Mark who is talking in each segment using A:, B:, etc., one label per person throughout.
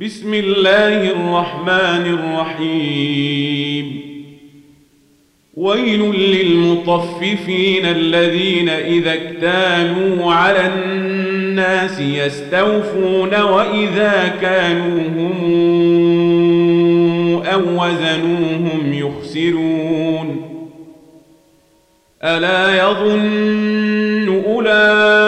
A: بسم الله الرحمن الرحيم. ويل للمطففين الذين إذا اكتالوا على الناس يستوفون وإذا كانوهم أو وزنوهم يخسرون. ألا يظن أولئك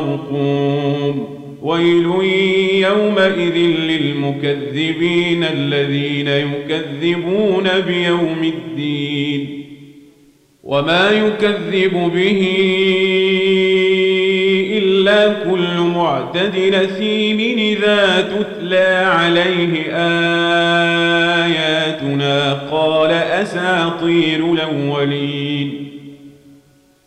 A: مرقوم ويل يومئذ للمكذبين الذين يكذبون بيوم الدين. وما يكذب به إلا كل معتد نثيم إذا تتلى عليه آياتنا قال أساطير الأولين.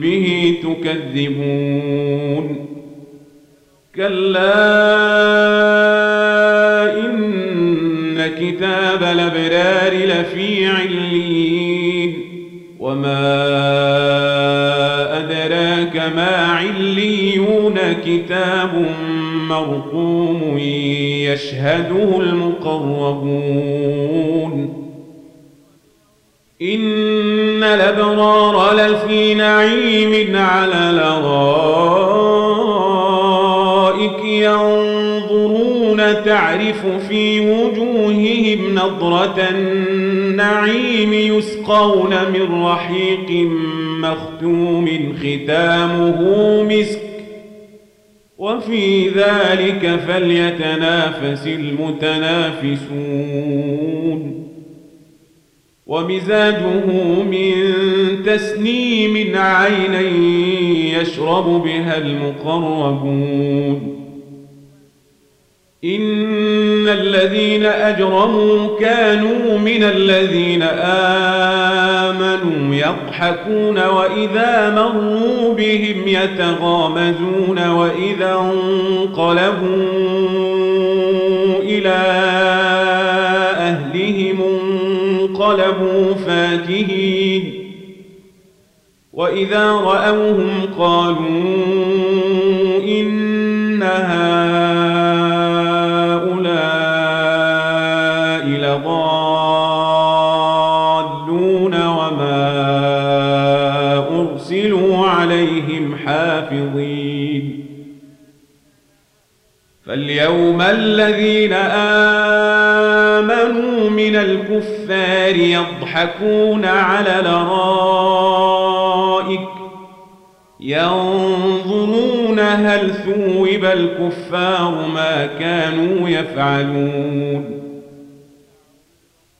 A: به تكذبون. كلا إن كتاب الأبرار لفي علين وما أدراك ما عليون كتاب مرقوم يشهده المقربون. إن الأبرار لفي نعيم على الأرائك ينظرون تعرف في وجوههم نضرة النعيم يسقون من رحيق مختوم ختامه مسك وفي ذلك فليتنافس المتنافسون ومزاجه من تسنيم عينا يشرب بها المقربون. إن الذين أجرموا كانوا من الذين آمنوا يضحكون وإذا مروا بهم يتغامزون وإذا انقلبوا إلى أهلهم انقلبوا فاكهين. وإذا رأوهم قالوا إن هؤلاء لضالون وما أرسلوا عليهم حافظين. فاليوم الذين آمنوا من الكفار يضحكون على الارائك ينظرون هل ثوب الكفار ما كانوا يفعلون